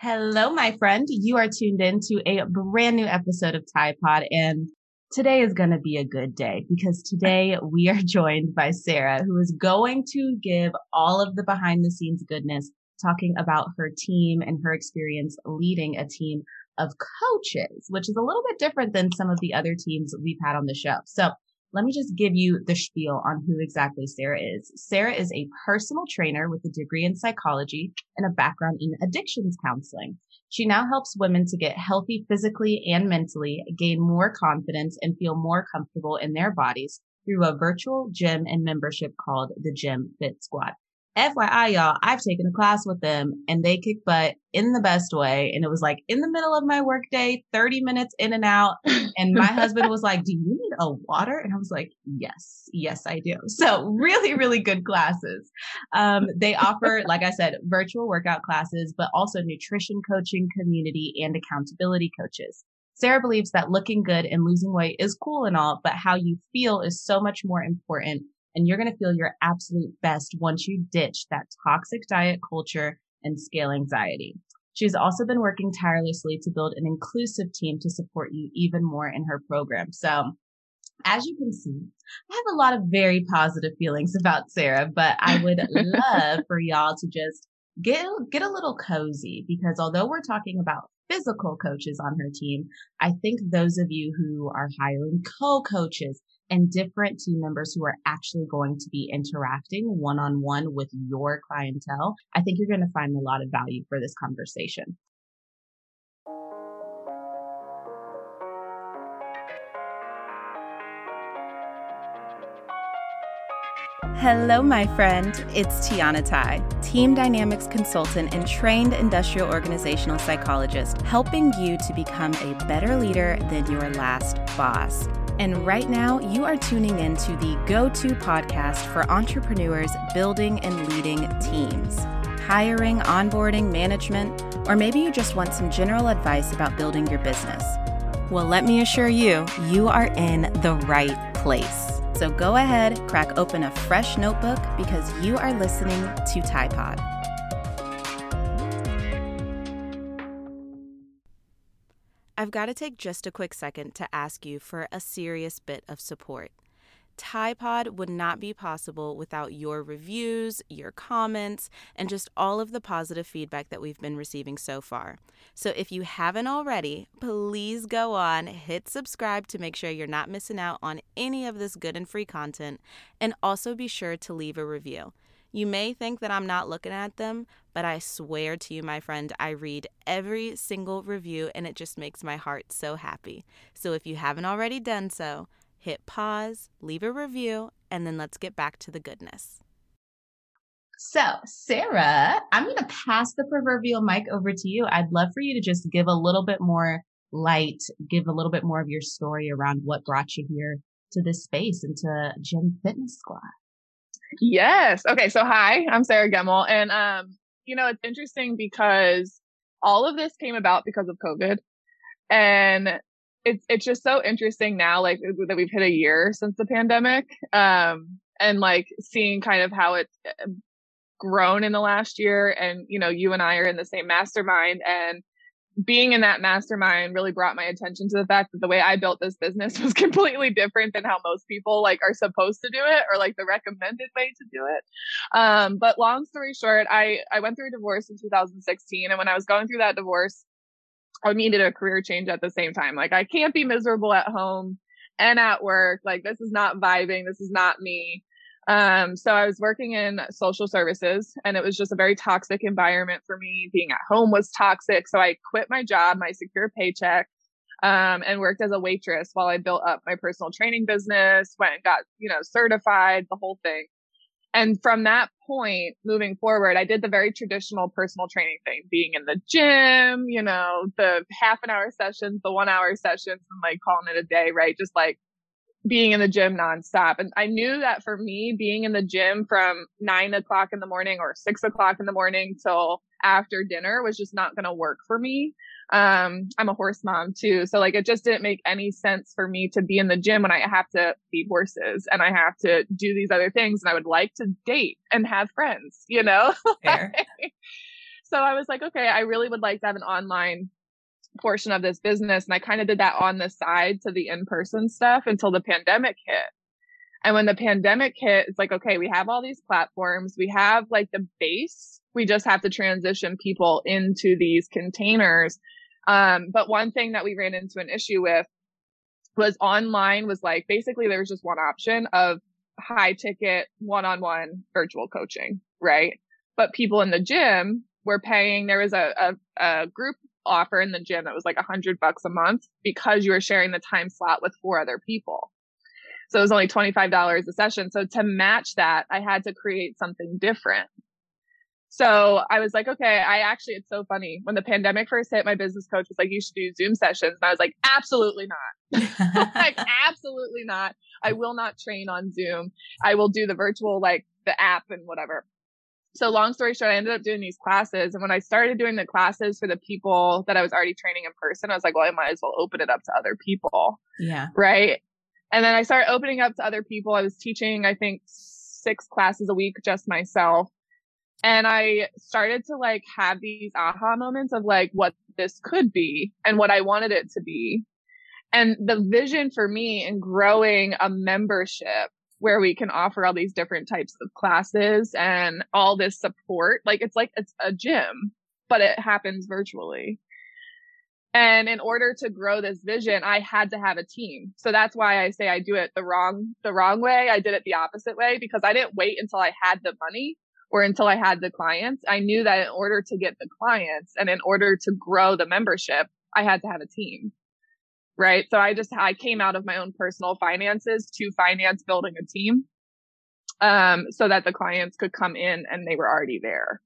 Hello, my friend. You are tuned in to a brand new episode of Tide Pod, and today is going to be a good day because today we are joined by Sarah, who is going to give all of the behind the scenes goodness, talking about her team and her experience leading a team of coaches, which is a little bit different than some of the other teams we've had on the show. So let me just give you the spiel on who exactly Sarah is. Sarah is a personal trainer with a degree in psychology and a background in addictions counseling. She now helps women to get healthy physically and mentally, gain more confidence, and feel more comfortable in their bodies through a virtual gym and membership called the Gym Fit Squad. FYI, y'all, I've taken a class with them and they kick butt in the best way. And it was like in the middle of my workday, 30 minutes in and out. And my husband was like, Do you need a water? And I was like, Yes, yes, I do. So really, really good classes. Um, they offer, like I said, virtual workout classes, but also nutrition coaching, community, and accountability coaches. Sarah believes that looking good and losing weight is cool and all, but how you feel is so much more important and you're going to feel your absolute best once you ditch that toxic diet culture and scale anxiety. She's also been working tirelessly to build an inclusive team to support you even more in her program. So as you can see, I have a lot of very positive feelings about Sarah, but I would love for y'all to just get, get a little cozy because although we're talking about physical coaches on her team, I think those of you who are hiring co-coaches, and different team members who are actually going to be interacting one on one with your clientele, I think you're going to find a lot of value for this conversation. Hello, my friend. It's Tianna Tai, Team Dynamics Consultant and trained industrial organizational psychologist, helping you to become a better leader than your last boss. And right now, you are tuning in to the go to podcast for entrepreneurs building and leading teams, hiring, onboarding, management, or maybe you just want some general advice about building your business. Well, let me assure you, you are in the right place. So go ahead, crack open a fresh notebook because you are listening to Tide Pod. I've got to take just a quick second to ask you for a serious bit of support. Tide Pod would not be possible without your reviews, your comments, and just all of the positive feedback that we've been receiving so far. So if you haven't already, please go on, hit subscribe to make sure you're not missing out on any of this good and free content, and also be sure to leave a review. You may think that I'm not looking at them, but I swear to you, my friend, I read every single review and it just makes my heart so happy. So if you haven't already done so, hit pause, leave a review, and then let's get back to the goodness. So, Sarah, I'm going to pass the proverbial mic over to you. I'd love for you to just give a little bit more light, give a little bit more of your story around what brought you here to this space and to Gym Fitness Squad. Yes. Okay. So hi, I'm Sarah Gemmel. And, um, you know, it's interesting because all of this came about because of COVID. And it's, it's just so interesting now, like that we've hit a year since the pandemic. Um, and like seeing kind of how it's uh, grown in the last year. And, you know, you and I are in the same mastermind and being in that mastermind really brought my attention to the fact that the way I built this business was completely different than how most people like are supposed to do it or like the recommended way to do it. Um, but long story short, I, I went through a divorce in 2016. And when I was going through that divorce, I needed a career change at the same time. Like I can't be miserable at home and at work. Like this is not vibing. This is not me. Um, so I was working in social services and it was just a very toxic environment for me. Being at home was toxic. So I quit my job, my secure paycheck, um, and worked as a waitress while I built up my personal training business, went and got, you know, certified, the whole thing. And from that point moving forward, I did the very traditional personal training thing, being in the gym, you know, the half an hour sessions, the one hour sessions and like calling it a day, right? Just like being in the gym nonstop. And I knew that for me, being in the gym from nine o'clock in the morning or six o'clock in the morning till after dinner was just not going to work for me. Um, I'm a horse mom too. So like it just didn't make any sense for me to be in the gym when I have to feed horses and I have to do these other things. And I would like to date and have friends, you know? so I was like, okay, I really would like to have an online portion of this business. And I kind of did that on the side to the in-person stuff until the pandemic hit. And when the pandemic hit, it's like, okay, we have all these platforms. We have like the base. We just have to transition people into these containers. Um, but one thing that we ran into an issue with was online was like, basically there was just one option of high ticket one-on-one virtual coaching, right? But people in the gym were paying, there was a, a, a group offer in the gym that was like a hundred bucks a month because you were sharing the time slot with four other people. So it was only $25 a session. So to match that, I had to create something different. So I was like, okay, I actually, it's so funny. When the pandemic first hit, my business coach was like, you should do Zoom sessions. And I was like, absolutely not. like, absolutely not. I will not train on Zoom. I will do the virtual, like the app and whatever. So long story short, I ended up doing these classes. And when I started doing the classes for the people that I was already training in person, I was like, well, I might as well open it up to other people. Yeah. Right. And then I started opening up to other people. I was teaching, I think, six classes a week, just myself. And I started to like have these aha moments of like what this could be and what I wanted it to be. And the vision for me in growing a membership where we can offer all these different types of classes and all this support, like it's like it's a gym, but it happens virtually. And in order to grow this vision, I had to have a team. So that's why I say I do it the wrong, the wrong way. I did it the opposite way because I didn't wait until I had the money or until I had the clients. I knew that in order to get the clients and in order to grow the membership, I had to have a team. Right. So I just, I came out of my own personal finances to finance building a team. Um, so that the clients could come in and they were already there.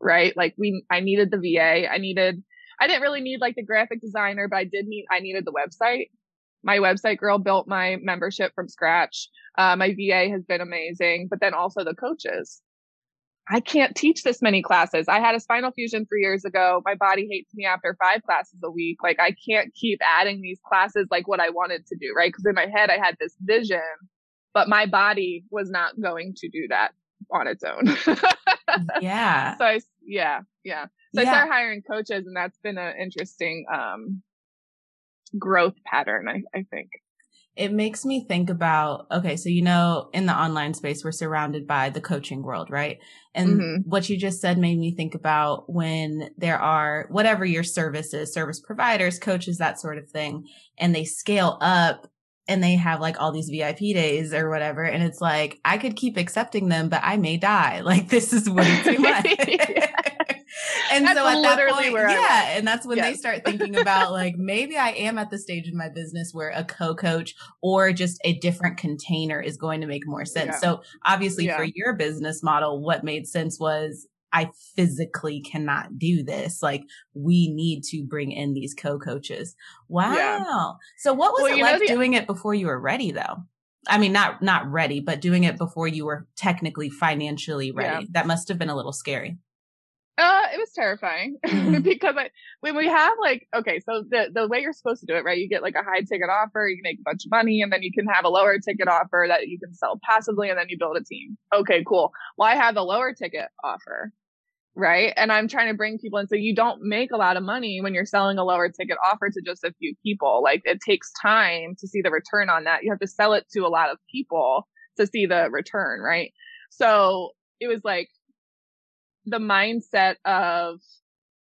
Right. Like we, I needed the VA. I needed, I didn't really need like the graphic designer, but I did need, I needed the website. My website girl built my membership from scratch. Uh, my VA has been amazing, but then also the coaches. I can't teach this many classes. I had a spinal fusion three years ago. My body hates me after five classes a week. Like I can't keep adding these classes like what I wanted to do, right? Cause in my head, I had this vision, but my body was not going to do that on its own. yeah. So I, yeah, yeah. So yeah. I started hiring coaches and that's been an interesting, um, growth pattern, I, I think it makes me think about okay so you know in the online space we're surrounded by the coaching world right and mm-hmm. what you just said made me think about when there are whatever your services service providers coaches that sort of thing and they scale up and they have like all these VIP days or whatever. And it's like, I could keep accepting them, but I may die. Like this is way too much. and that's so at that point, yeah, and that's when yes. they start thinking about like maybe I am at the stage in my business where a co-coach or just a different container is going to make more sense. Yeah. So obviously yeah. for your business model, what made sense was I physically cannot do this. Like we need to bring in these co-coaches. Wow. Yeah. So what was well, it like the- doing it before you were ready though? I mean, not, not ready, but doing it before you were technically financially ready. That must have been a little scary. Uh, it was terrifying mm-hmm. because I, when we have like, okay, so the, the way you're supposed to do it, right? You get like a high ticket offer, you make a bunch of money, and then you can have a lower ticket offer that you can sell passively, and then you build a team. Okay, cool. Well, I have the lower ticket offer, right? And I'm trying to bring people in. So you don't make a lot of money when you're selling a lower ticket offer to just a few people. Like it takes time to see the return on that. You have to sell it to a lot of people to see the return, right? So it was like, the mindset of,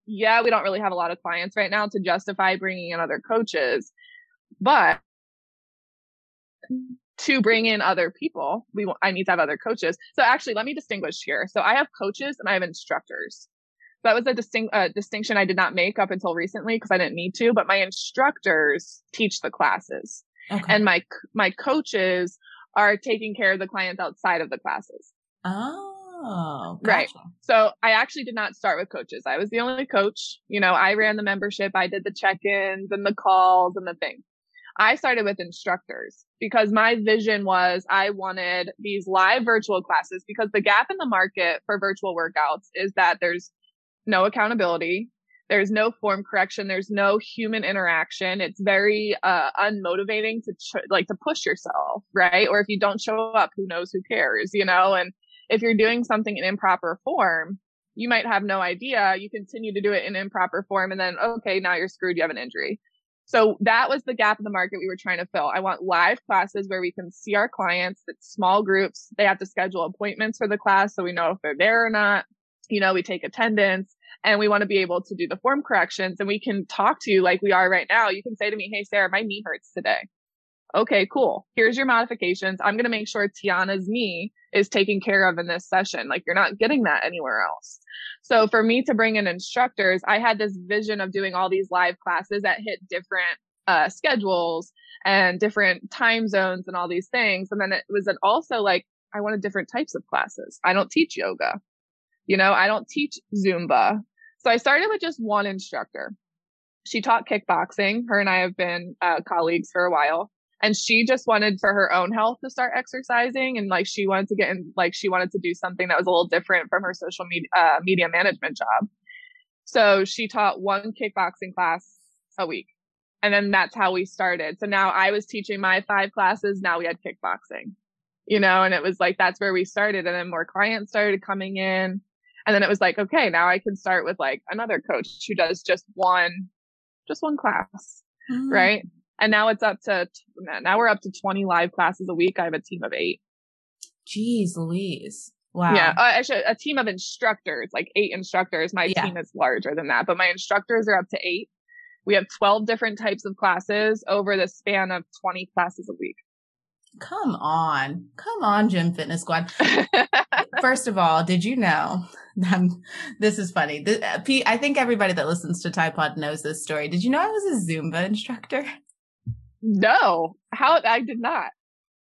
yeah, we don't really have a lot of clients right now to justify bringing in other coaches, but to bring in other people, we I need to have other coaches. So actually, let me distinguish here. So I have coaches and I have instructors. That was a distinct uh, distinction I did not make up until recently because I didn't need to. But my instructors teach the classes, okay. and my my coaches are taking care of the clients outside of the classes. Oh. Oh, gotcha. right. So I actually did not start with coaches. I was the only coach. You know, I ran the membership. I did the check-ins and the calls and the thing. I started with instructors because my vision was I wanted these live virtual classes because the gap in the market for virtual workouts is that there's no accountability. There's no form correction. There's no human interaction. It's very uh, unmotivating to ch- like to push yourself, right? Or if you don't show up, who knows who cares, you know? And if you're doing something in improper form, you might have no idea. You continue to do it in improper form and then, okay, now you're screwed. You have an injury. So that was the gap in the market we were trying to fill. I want live classes where we can see our clients. It's small groups. They have to schedule appointments for the class. So we know if they're there or not. You know, we take attendance and we want to be able to do the form corrections and we can talk to you like we are right now. You can say to me, Hey, Sarah, my knee hurts today. Okay, cool. Here's your modifications. I'm going to make sure Tianna's knee is taken care of in this session. Like you're not getting that anywhere else. So for me to bring in instructors, I had this vision of doing all these live classes that hit different uh, schedules and different time zones and all these things. And then it was also like, I wanted different types of classes. I don't teach yoga. You know, I don't teach Zumba. So I started with just one instructor. She taught kickboxing. Her and I have been uh, colleagues for a while. And she just wanted for her own health to start exercising. And like she wanted to get in, like she wanted to do something that was a little different from her social media, uh, media management job. So she taught one kickboxing class a week. And then that's how we started. So now I was teaching my five classes. Now we had kickboxing, you know, and it was like, that's where we started. And then more clients started coming in. And then it was like, okay, now I can start with like another coach who does just one, just one class. Mm-hmm. Right. And now it's up to, now we're up to 20 live classes a week. I have a team of eight. Jeez Louise. Wow. Yeah. Uh, actually, a team of instructors, like eight instructors. My yeah. team is larger than that, but my instructors are up to eight. We have 12 different types of classes over the span of 20 classes a week. Come on. Come on, Gym Fitness Squad. First of all, did you know? Um, this is funny. This, uh, I think everybody that listens to Tide Pod knows this story. Did you know I was a Zumba instructor? No, how I did not.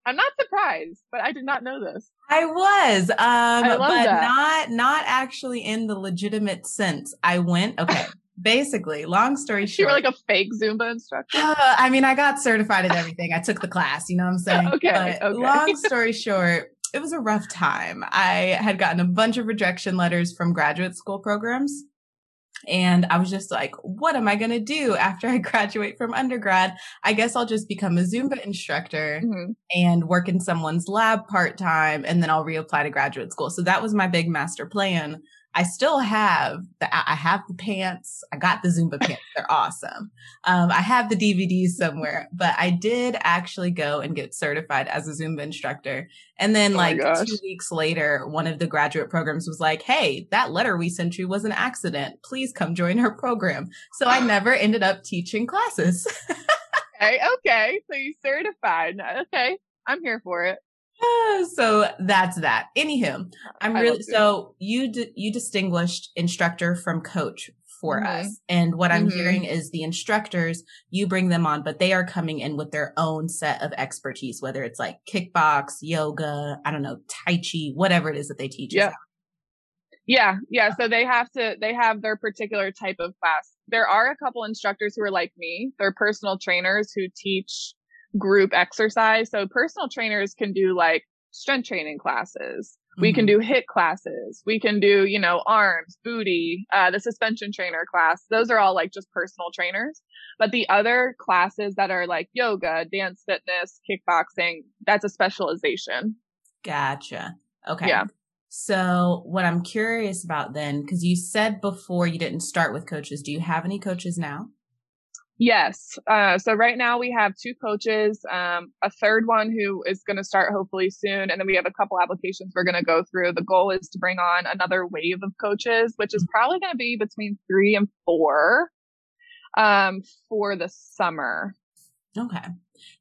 I'm not surprised, but I did not know this. I was, um, I but that. not not actually in the legitimate sense. I went okay. Basically, long story short, you were like a fake Zumba instructor. Uh, I mean, I got certified and everything. I took the class. You know what I'm saying? okay, but okay. Long story short, it was a rough time. I had gotten a bunch of rejection letters from graduate school programs and I was just like, what am I going to do after I graduate from undergrad? I guess I'll just become a Zumba instructor mm-hmm. and work in someone's lab part time. And then I'll reapply to graduate school. So that was my big master plan. I still have the, I have the pants. I got the Zumba pants. They're awesome. Um, I have the DVDs somewhere, but I did actually go and get certified as a Zumba instructor. And then oh like two weeks later, one of the graduate programs was like, Hey, that letter we sent you was an accident. Please come join our program. So I never ended up teaching classes. okay. Okay. So you certified. Okay. I'm here for it. So that's that. Anywho, I'm really so you d- you distinguished instructor from coach for mm-hmm. us, and what I'm mm-hmm. hearing is the instructors you bring them on, but they are coming in with their own set of expertise, whether it's like kickbox, yoga, I don't know, tai chi, whatever it is that they teach. Yeah. Yeah, yeah. So they have to, they have their particular type of class. There are a couple instructors who are like me. They're personal trainers who teach group exercise. So personal trainers can do like strength training classes. Mm-hmm. We can mm-hmm. do hit classes. We can do, you know, arms, booty, uh, the suspension trainer class. Those are all like just personal trainers. But the other classes that are like yoga, dance fitness, kickboxing, that's a specialization. Gotcha. Okay. Yeah. So what I'm curious about then, because you said before you didn't start with coaches, do you have any coaches now? Yes. Uh, so right now we have two coaches, um, a third one who is going to start hopefully soon. And then we have a couple applications we're going to go through. The goal is to bring on another wave of coaches, which is probably going to be between three and four, um, for the summer. Okay.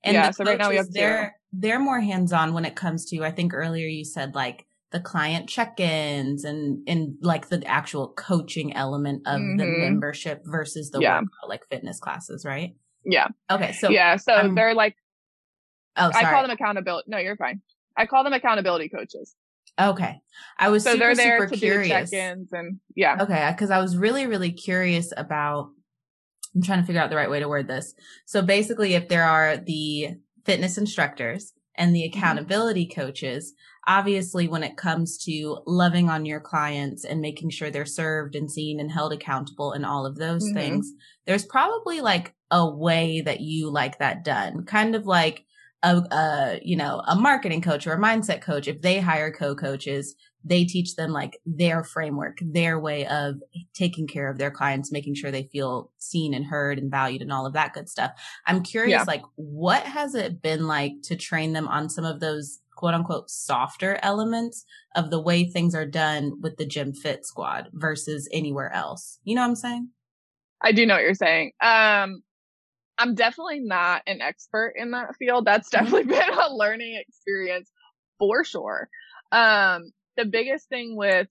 And yeah, so right now we have they're, they're more hands on when it comes to, I think earlier you said like the client check-ins and and like the actual coaching element of mm-hmm. the membership versus the yeah. workout, like fitness classes, right? Yeah. Okay. So yeah, so um, they're like, oh, sorry. I call them accountability. No, you're fine. I call them accountability coaches. Okay. I was so super, they're there super to curious. do check-ins and yeah. Okay, because I was really really curious about. I'm trying to figure out the right way to word this. So basically, if there are the fitness instructors and the mm-hmm. accountability mm-hmm. coaches, obviously when it comes to loving on your clients and making sure they're served and seen and held accountable and all of those mm-hmm. things, there's probably like a way that you like that done. Kind of like a, a you know a marketing coach or a mindset coach if they hire co-coaches they teach them like their framework their way of taking care of their clients making sure they feel seen and heard and valued and all of that good stuff i'm curious yeah. like what has it been like to train them on some of those quote unquote softer elements of the way things are done with the gym fit squad versus anywhere else you know what i'm saying i do know what you're saying um I'm definitely not an expert in that field. That's mm-hmm. definitely been a learning experience for sure. Um, the biggest thing with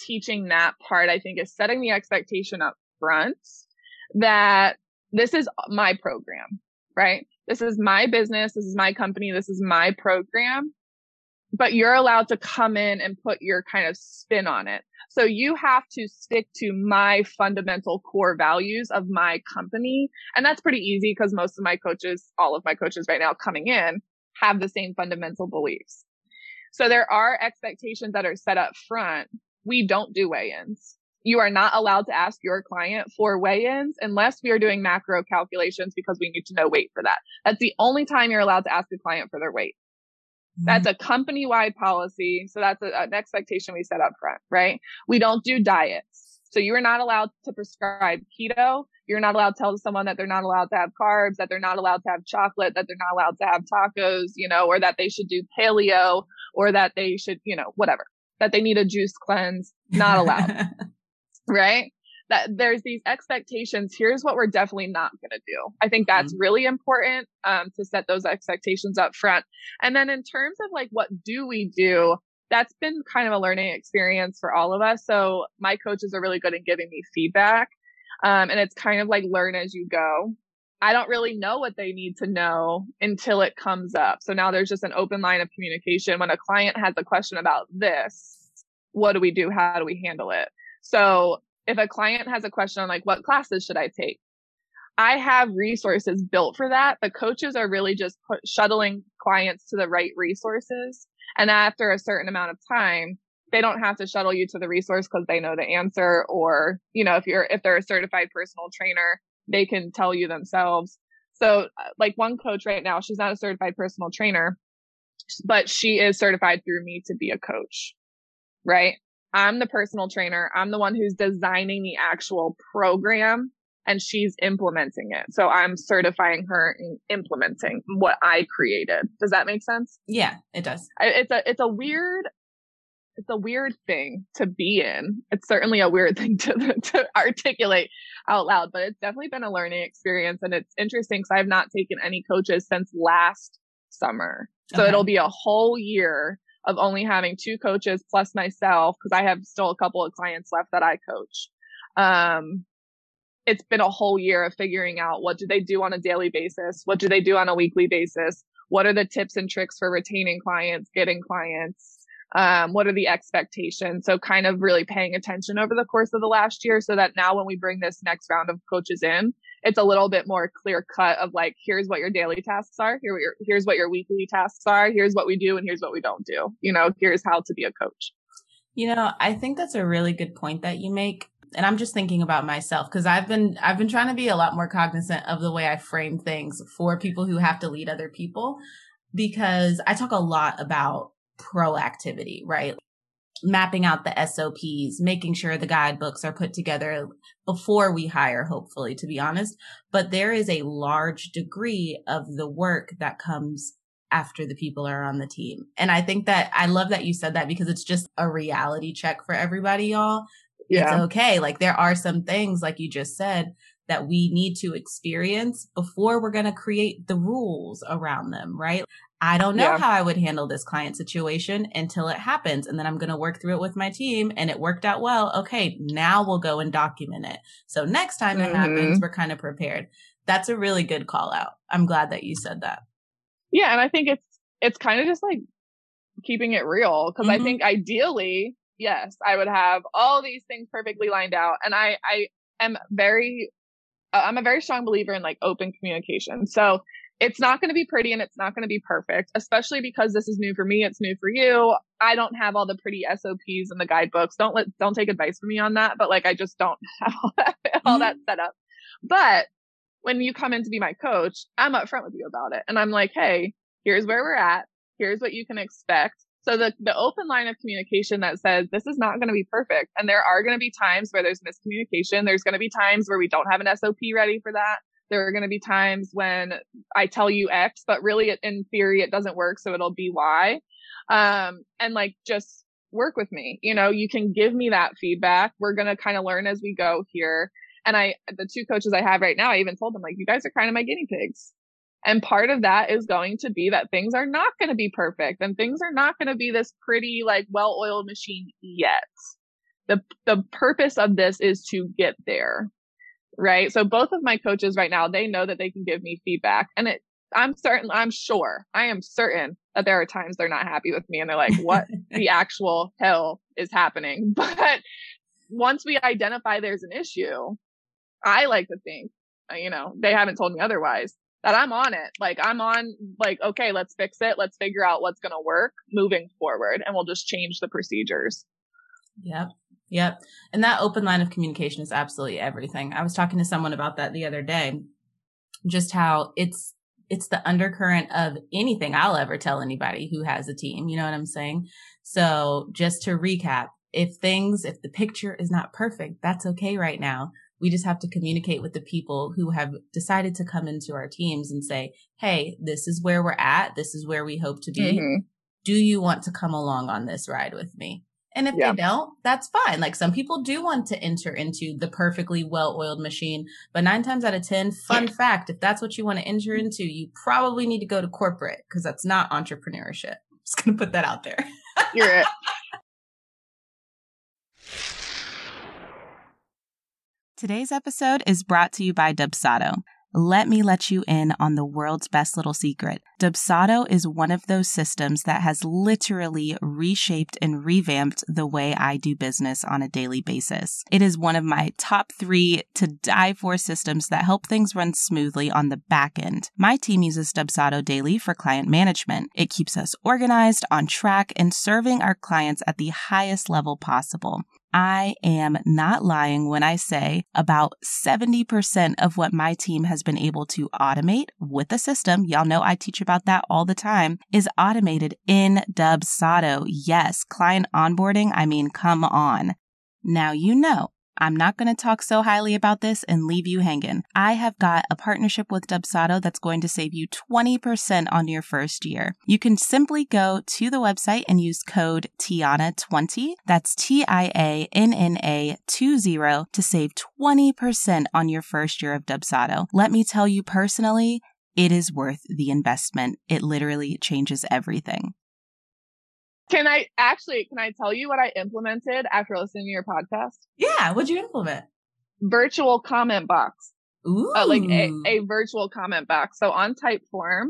teaching that part, I think, is setting the expectation up front that this is my program, right? This is my business. This is my company. This is my program. But you're allowed to come in and put your kind of spin on it. So you have to stick to my fundamental core values of my company. And that's pretty easy because most of my coaches, all of my coaches right now coming in have the same fundamental beliefs. So there are expectations that are set up front. We don't do weigh-ins. You are not allowed to ask your client for weigh-ins unless we are doing macro calculations because we need to know weight for that. That's the only time you're allowed to ask a client for their weight. That's mm-hmm. a company wide policy. So that's a, an expectation we set up front, right? We don't do diets. So you are not allowed to prescribe keto. You're not allowed to tell someone that they're not allowed to have carbs, that they're not allowed to have chocolate, that they're not allowed to have tacos, you know, or that they should do paleo or that they should, you know, whatever, that they need a juice cleanse. Not allowed. right? that there's these expectations. Here's what we're definitely not going to do. I think that's mm-hmm. really important um, to set those expectations up front. And then in terms of like, what do we do? That's been kind of a learning experience for all of us. So my coaches are really good at giving me feedback. Um, and it's kind of like learn as you go. I don't really know what they need to know until it comes up. So now there's just an open line of communication. When a client has a question about this, what do we do? How do we handle it? So if a client has a question on like what classes should I take, I have resources built for that. The coaches are really just put, shuttling clients to the right resources. And after a certain amount of time, they don't have to shuttle you to the resource because they know the answer. Or, you know, if you're, if they're a certified personal trainer, they can tell you themselves. So uh, like one coach right now, she's not a certified personal trainer, but she is certified through me to be a coach. Right. I'm the personal trainer. I'm the one who's designing the actual program and she's implementing it. So I'm certifying her in implementing what I created. Does that make sense? Yeah, it does. It's a, it's a weird, it's a weird thing to be in. It's certainly a weird thing to, to articulate out loud, but it's definitely been a learning experience. And it's interesting because I've not taken any coaches since last summer. So okay. it'll be a whole year of only having two coaches plus myself because I have still a couple of clients left that I coach. Um, it's been a whole year of figuring out what do they do on a daily basis? What do they do on a weekly basis? What are the tips and tricks for retaining clients, getting clients? Um, what are the expectations? So kind of really paying attention over the course of the last year so that now when we bring this next round of coaches in, it's a little bit more clear cut of like, here's what your daily tasks are. Here, here's what your weekly tasks are. Here's what we do and here's what we don't do. You know, here's how to be a coach. You know, I think that's a really good point that you make. And I'm just thinking about myself because I've been, I've been trying to be a lot more cognizant of the way I frame things for people who have to lead other people because I talk a lot about proactivity, right? mapping out the SOPs, making sure the guidebooks are put together before we hire, hopefully, to be honest. But there is a large degree of the work that comes after the people are on the team. And I think that I love that you said that because it's just a reality check for everybody, y'all. Yeah. It's okay. Like there are some things, like you just said, that we need to experience before we're going to create the rules around them, right? I don't know yeah. how I would handle this client situation until it happens. And then I'm going to work through it with my team and it worked out well. Okay. Now we'll go and document it. So next time it mm-hmm. happens, we're kind of prepared. That's a really good call out. I'm glad that you said that. Yeah. And I think it's, it's kind of just like keeping it real. because mm-hmm. I think ideally, yes, I would have all these things perfectly lined out. And I, I am very, I'm a very strong believer in like open communication. So it's not going to be pretty and it's not going to be perfect, especially because this is new for me. It's new for you. I don't have all the pretty SOPs and the guidebooks. Don't let, don't take advice from me on that. But like, I just don't have all that, all mm-hmm. that set up. But when you come in to be my coach, I'm upfront with you about it. And I'm like, Hey, here's where we're at. Here's what you can expect. So the, the open line of communication that says this is not going to be perfect. And there are going to be times where there's miscommunication. There's going to be times where we don't have an SOP ready for that. There are going to be times when I tell you X, but really in theory, it doesn't work. So it'll be Y. Um, and like just work with me. You know, you can give me that feedback. We're going to kind of learn as we go here. And I, the two coaches I have right now, I even told them like, you guys are kind of my guinea pigs. And part of that is going to be that things are not going to be perfect and things are not going to be this pretty, like well-oiled machine yet. The, the purpose of this is to get there. Right. So both of my coaches right now, they know that they can give me feedback and it, I'm certain, I'm sure, I am certain that there are times they're not happy with me and they're like, what the actual hell is happening? But once we identify there's an issue, I like to think, you know, they haven't told me otherwise that I'm on it. Like I'm on like, okay, let's fix it. Let's figure out what's going to work moving forward and we'll just change the procedures. Yep. Yep. And that open line of communication is absolutely everything. I was talking to someone about that the other day, just how it's, it's the undercurrent of anything I'll ever tell anybody who has a team. You know what I'm saying? So just to recap, if things, if the picture is not perfect, that's okay right now. We just have to communicate with the people who have decided to come into our teams and say, Hey, this is where we're at. This is where we hope to be. Mm-hmm. Do you want to come along on this ride with me? And if yeah. they don't, that's fine. Like some people do want to enter into the perfectly well oiled machine, but nine times out of 10, fun fact, if that's what you want to enter into, you probably need to go to corporate because that's not entrepreneurship. I'm Just going to put that out there. You're Today's episode is brought to you by Dubsado. Let me let you in on the world's best little secret. Dubsado is one of those systems that has literally reshaped and revamped the way I do business on a daily basis. It is one of my top three to die for systems that help things run smoothly on the back end. My team uses Dubsado daily for client management. It keeps us organized, on track, and serving our clients at the highest level possible. I am not lying when I say about 70% of what my team has been able to automate with the system, y'all know I teach about that all the time, is automated in Dubsado. Yes, client onboarding, I mean, come on. Now you know I'm not going to talk so highly about this and leave you hanging. I have got a partnership with Dubsado that's going to save you 20% on your first year. You can simply go to the website and use code TIANNA20, That's T I A N N A 20 to save 20% on your first year of Dubsado. Let me tell you personally, it is worth the investment. It literally changes everything. Can I actually, can I tell you what I implemented after listening to your podcast? Yeah. What'd you implement? Virtual comment box. Ooh. Uh, like a, a virtual comment box. So on Typeform,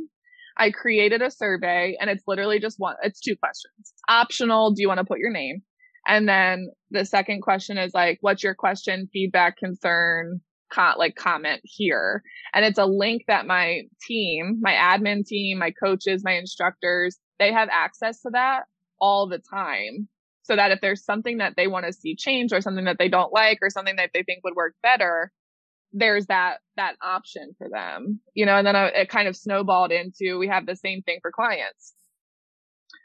I created a survey and it's literally just one, it's two questions. Optional. Do you want to put your name? And then the second question is like, what's your question, feedback, concern, con- like comment here. And it's a link that my team, my admin team, my coaches, my instructors, they have access to that all the time so that if there's something that they want to see change or something that they don't like or something that they think would work better, there's that, that option for them, you know, and then uh, it kind of snowballed into we have the same thing for clients.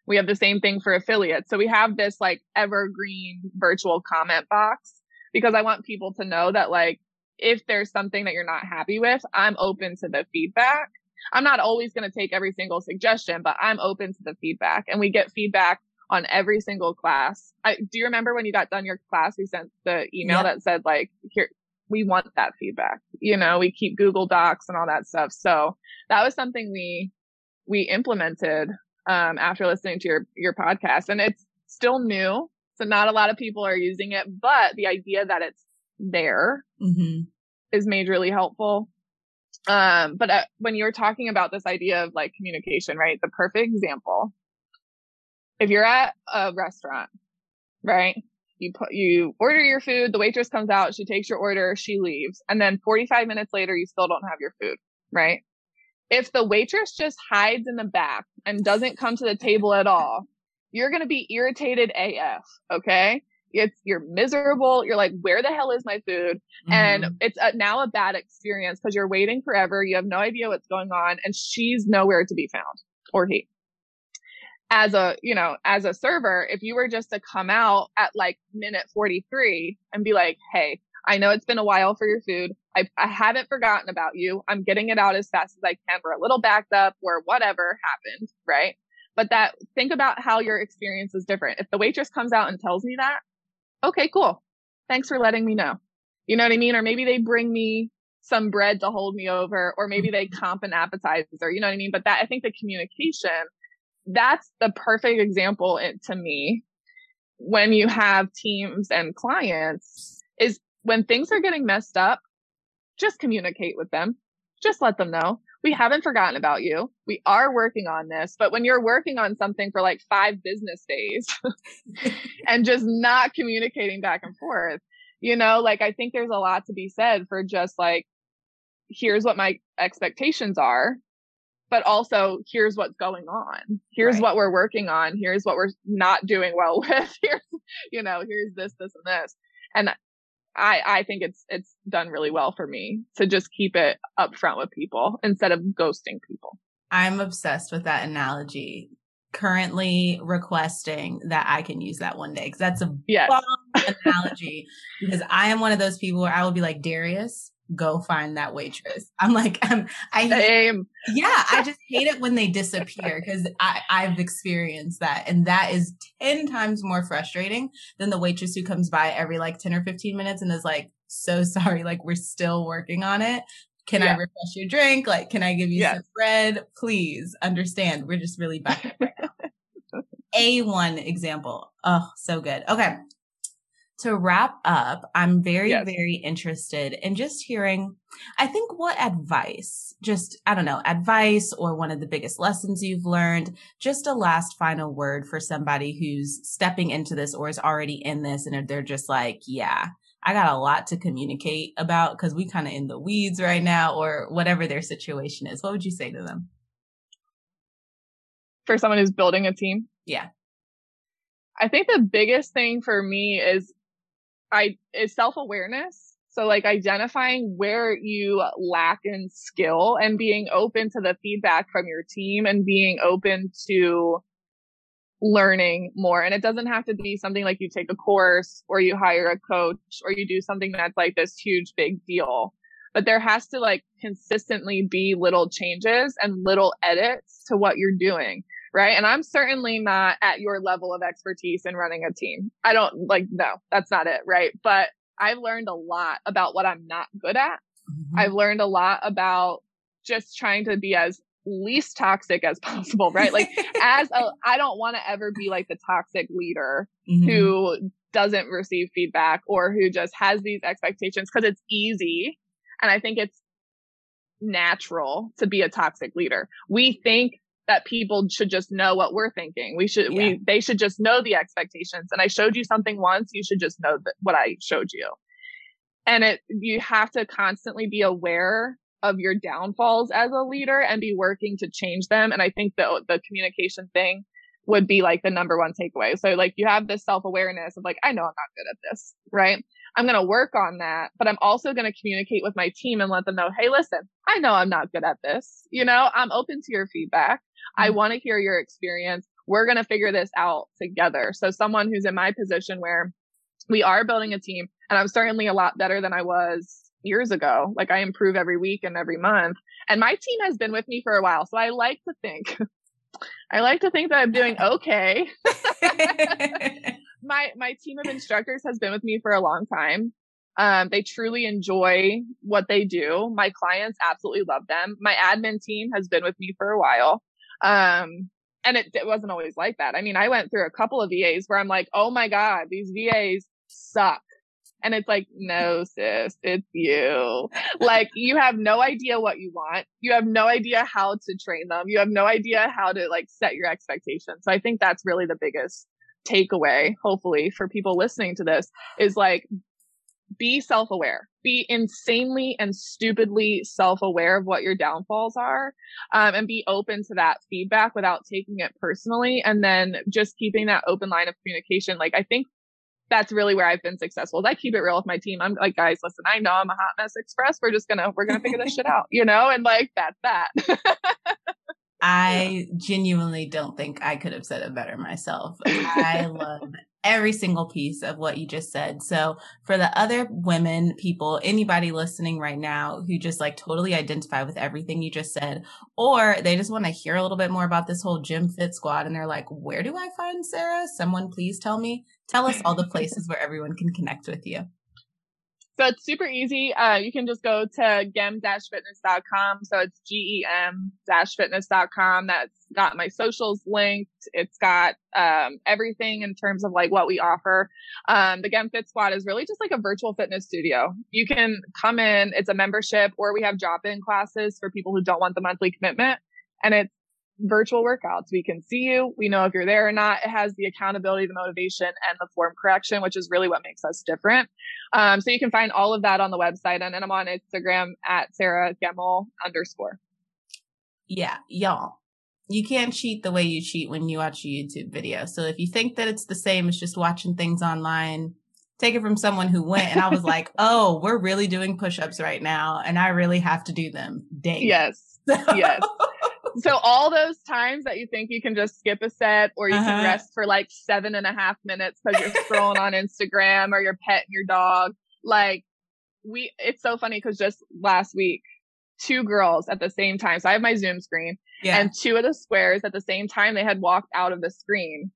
We have the same thing for affiliates. So we have this like evergreen virtual comment box because I want people to know that like, if there's something that you're not happy with, I'm open to the feedback I'm not always going to take every single suggestion, but I'm open to the feedback and we get feedback on every single class. I, do you remember when you got done your class, we sent the email that said like, here, we want that feedback. You know, we keep Google Docs and all that stuff. So that was something we, we implemented, um, after listening to your, your podcast and it's still new. So not a lot of people are using it, but the idea that it's there mm-hmm. is majorly helpful. Um, but uh, when you were talking about this idea of like communication, right? The perfect example. If you're at a restaurant, right? You put, you order your food, the waitress comes out, she takes your order, she leaves. And then 45 minutes later, you still don't have your food, right? If the waitress just hides in the back and doesn't come to the table at all, you're going to be irritated AF. Okay. It's you're miserable. You're like, where the hell is my food? Mm-hmm. And it's a, now a bad experience because you're waiting forever. You have no idea what's going on, and she's nowhere to be found, or he. As a, you know, as a server, if you were just to come out at like minute 43 and be like, Hey, I know it's been a while for your food. I, I haven't forgotten about you. I'm getting it out as fast as I can. We're a little backed up or whatever happened, right? But that think about how your experience is different. If the waitress comes out and tells me that, okay, cool. Thanks for letting me know. You know what I mean? Or maybe they bring me some bread to hold me over, or maybe they mm-hmm. comp an appetizer. You know what I mean? But that I think the communication, that's the perfect example to me when you have teams and clients is when things are getting messed up, just communicate with them. Just let them know. We haven't forgotten about you. We are working on this, but when you're working on something for like five business days and just not communicating back and forth, you know, like I think there's a lot to be said for just like, here's what my expectations are, but also here's what's going on. Here's right. what we're working on. Here's what we're not doing well with. Here's, you know, here's this, this, and this. And I, I think it's, it's done really well for me to just keep it upfront with people instead of ghosting people. I'm obsessed with that analogy. Currently requesting that I can use that one day because that's a yes. analogy. because I am one of those people where I will be like, Darius, go find that waitress. I'm like, I'm, I, Same. yeah, I just hate it when they disappear because I, I've experienced that. And that is 10 times more frustrating than the waitress who comes by every like 10 or 15 minutes and is like, so sorry, like we're still working on it. Can yeah. I refresh your drink? Like, can I give you some bread? Please understand. We're just really bad right now. A1 example. Oh, so good. Okay to wrap up, I'm very, yes. very interested in just hearing, I think what advice, just, I don't know, advice or one of the biggest lessons you've learned, just a last final word for somebody who's stepping into this or is already in this and they're just like, yeah, I got a lot to communicate about because we kind of in the weeds right now or whatever their situation is. What would you say to them? For someone who's building a team? Yeah. I think the biggest thing for me is I is self awareness. So like identifying where you lack in skill and being open to the feedback from your team and being open to learning more. And it doesn't have to be something like you take a course or you hire a coach or you do something that's like this huge big deal. But there has to like consistently be little changes and little edits to what you're doing right? And I'm certainly not at your level of expertise in running a team. I don't like, no, that's not it, right? But I've learned a lot about what I'm not good at. Mm-hmm. I've learned a lot about just trying to be as least toxic as possible, right? Like as a, I don't want to ever be like the toxic leader mm-hmm. who doesn't receive feedback or who just has these expectations because it's easy. And I think it's natural to be a toxic leader. We think that people should just know what we're thinking. We should, yeah. we, they should just know the expectations. And I showed you something once, you should just know that what I showed you. And it, you have to constantly be aware of your downfalls as a leader and be working to change them. And I think the, the communication thing would be like the number one takeaway. So like you have this self awareness of like, I know I'm not good at this, right? I'm going to work on that, but I'm also going to communicate with my team and let them know, Hey, listen, I know I'm not good at this. You know, I'm open to your feedback. I mm-hmm. want to hear your experience. We're going to figure this out together. So someone who's in my position where we are building a team and I'm certainly a lot better than I was years ago. Like I improve every week and every month and my team has been with me for a while. So I like to think, I like to think that I'm doing okay. my, my team of instructors has been with me for a long time. Um, they truly enjoy what they do. My clients absolutely love them. My admin team has been with me for a while. Um, and it, it wasn't always like that. I mean, I went through a couple of VAs where I'm like, oh my God, these VAs suck. And it's like, no, sis, it's you. like, you have no idea what you want. You have no idea how to train them. You have no idea how to like set your expectations. So I think that's really the biggest takeaway, hopefully, for people listening to this is like, be self-aware be insanely and stupidly self-aware of what your downfalls are um, and be open to that feedback without taking it personally and then just keeping that open line of communication like i think that's really where I've been successful. I keep it real with my team. I'm like, guys, listen, I know I'm a hot mess express. We're just gonna we're gonna figure this shit out, you know, and like that's that. I genuinely don't think I could have said it better myself. I love every single piece of what you just said. So for the other women, people, anybody listening right now who just like totally identify with everything you just said, or they just want to hear a little bit more about this whole gym fit squad and they're like, where do I find Sarah? Someone please tell me. Tell us all the places where everyone can connect with you. So it's super easy. Uh, you can just go to gem-fitness.com. So it's G-E-M-fitness.com. That's got my socials linked. It's got, um, everything in terms of like what we offer. Um, the Gem Fit Squad is really just like a virtual fitness studio. You can come in. It's a membership or we have drop-in classes for people who don't want the monthly commitment. And it's virtual workouts. We can see you. We know if you're there or not. It has the accountability, the motivation, and the form correction, which is really what makes us different. Um, so you can find all of that on the website. And then I'm on Instagram at Sarah Gemmel underscore. Yeah, y'all. You can't cheat the way you cheat when you watch a YouTube video. So if you think that it's the same as just watching things online, take it from someone who went and I was like, oh, we're really doing push ups right now. And I really have to do them daily. Yes. Yes so all those times that you think you can just skip a set or you uh-huh. can rest for like seven and a half minutes because you're scrolling on Instagram or you're petting your dog. Like we, it's so funny because just last week, two girls at the same time. So I have my Zoom screen yeah. and two of the squares at the same time, they had walked out of the screen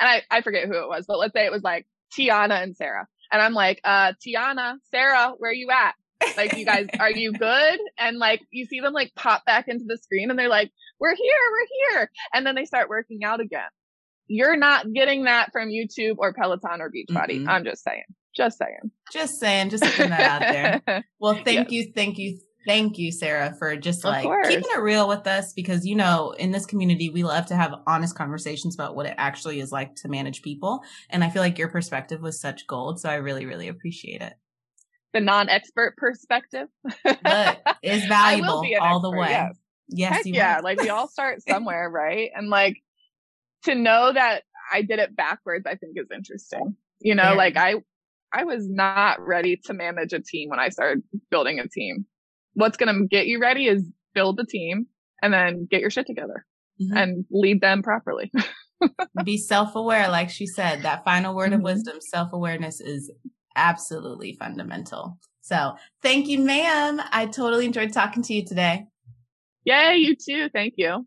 and I, I forget who it was, but let's say it was like Tianna and Sarah. And I'm like, uh, Tianna, Sarah, where are you at? Like, you guys, are you good? And like, you see them like pop back into the screen and they're like, we're here, we're here. And then they start working out again. You're not getting that from YouTube or Peloton or Beachbody. Mm-hmm. I'm just saying. Just saying. Just saying. Just putting that out there. Well, thank yes. you. Thank you. Thank you, Sarah, for just like keeping it real with us because, you know, in this community, we love to have honest conversations about what it actually is like to manage people. And I feel like your perspective was such gold. So I really, really appreciate it the non-expert perspective. but is valuable all expert, the way. Yes, yes yeah. Like we all start somewhere, right? And like to know that I did it backwards, I think is interesting. You know, like I, I was not ready to manage a team when I started building a team. What's going to get you ready is build the team and then get your shit together mm-hmm. and lead them properly. Be self-aware. Like she said, that final word mm-hmm. of wisdom, self-awareness is absolutely fundamental. So thank you, ma'am. I totally enjoyed talking to you today. Yay, you too. Thank you.